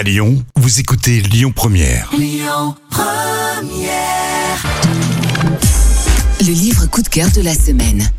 À Lyon, vous écoutez Lyon Première. Le livre coup de cœur de la semaine.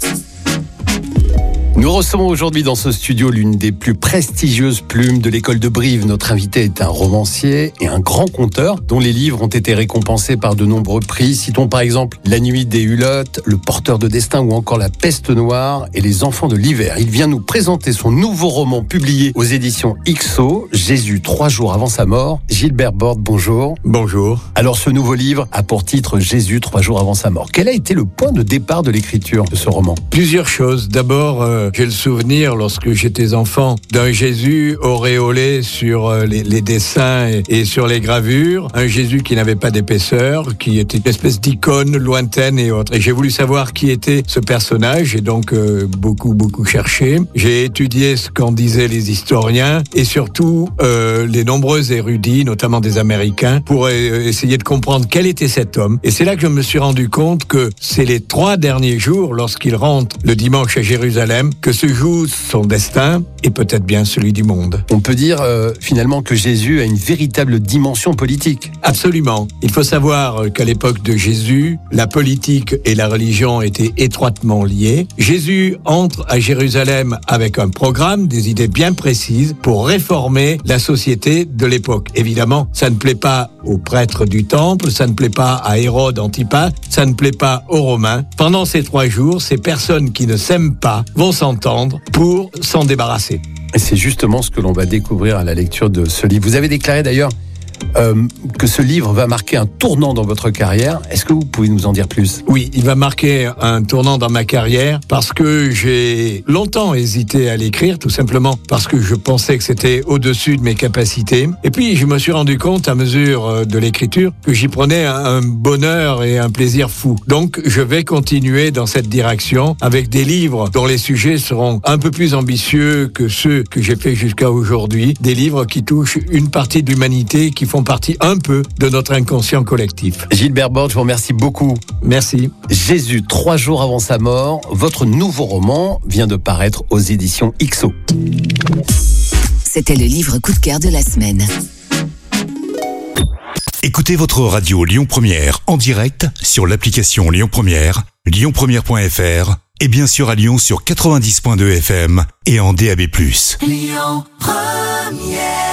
Nous recevons aujourd'hui dans ce studio l'une des plus prestigieuses plumes de l'école de Brive. Notre invité est un romancier et un grand conteur dont les livres ont été récompensés par de nombreux prix. Citons par exemple La nuit des Hulottes, Le porteur de destin ou encore La peste noire et Les enfants de l'hiver. Il vient nous présenter son nouveau roman publié aux éditions XO, Jésus trois jours avant sa mort. Gilbert Borde, bonjour. Bonjour. Alors ce nouveau livre a pour titre Jésus trois jours avant sa mort. Quel a été le point de départ de l'écriture de ce roman? Plusieurs choses. D'abord, euh, j'ai le souvenir, lorsque j'étais enfant, d'un Jésus auréolé sur euh, les, dessins et, et sur les gravures. Un Jésus qui n'avait pas d'épaisseur, qui était une espèce d'icône lointaine et autre. Et j'ai voulu savoir qui était ce personnage. J'ai donc euh, beaucoup, beaucoup cherché. J'ai étudié ce qu'en disaient les historiens et surtout euh, les nombreux érudits, notamment des Américains, pour essayer de comprendre quel était cet homme. Et c'est là que je me suis rendu compte que c'est les trois derniers jours, lorsqu'il rentre le dimanche à Jérusalem, que se joue son destin et peut-être bien celui du monde. On peut dire euh, finalement que Jésus a une véritable dimension politique. Absolument. Il faut savoir euh, qu'à l'époque de Jésus, la politique et la religion étaient étroitement liées. Jésus entre à Jérusalem avec un programme, des idées bien précises pour réformer la société de l'époque. Évidemment, ça ne plaît pas aux prêtres du temple, ça ne plaît pas à Hérode Antipas, ça ne plaît pas aux Romains. Pendant ces trois jours, ces personnes qui ne s'aiment pas vont s'entendre pour s'en débarrasser. C'est justement ce que l'on va découvrir à la lecture de ce livre. Vous avez déclaré d'ailleurs euh, que ce livre va marquer un tournant dans votre carrière. Est-ce que vous pouvez nous en dire plus? Oui, il va marquer un tournant dans ma carrière parce que j'ai longtemps hésité à l'écrire, tout simplement parce que je pensais que c'était au-dessus de mes capacités. Et puis, je me suis rendu compte à mesure euh, de l'écriture que j'y prenais un bonheur et un plaisir fou. Donc, je vais continuer dans cette direction avec des livres dont les sujets seront un peu plus ambitieux que ceux que j'ai fait jusqu'à aujourd'hui. Des livres qui touchent une partie de l'humanité, qui font partie un peu de notre inconscient collectif. Gilbert Borde, je vous remercie beaucoup. Merci. Jésus, trois jours avant sa mort, votre nouveau roman vient de paraître aux éditions XO. C'était le livre coup de cœur de la semaine. Écoutez votre radio Lyon Première en direct sur l'application Lyon Première, lyonpremière.fr et bien sûr à Lyon sur 90.2 FM et en DAB+. Lyon Première